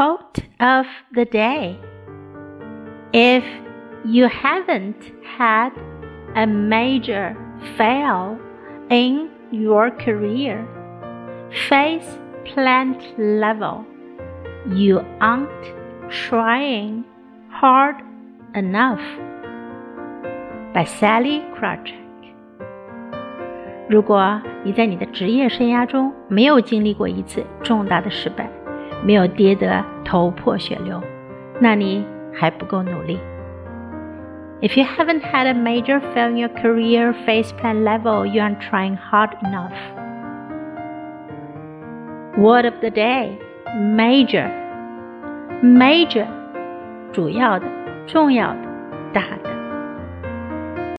Quote of the day If you haven't had a major fail in your career, face plant level. You aren't trying hard enough. By Sallie Krawcheck。如果你在你的职业生涯中没有经历过一次重大的失败，没有跌得头破血流，那你还不够努力。If you haven't had a major fail in your career face plan level, you aren't trying hard enough. Word of the day: major. Major，主要的、重要的、大的。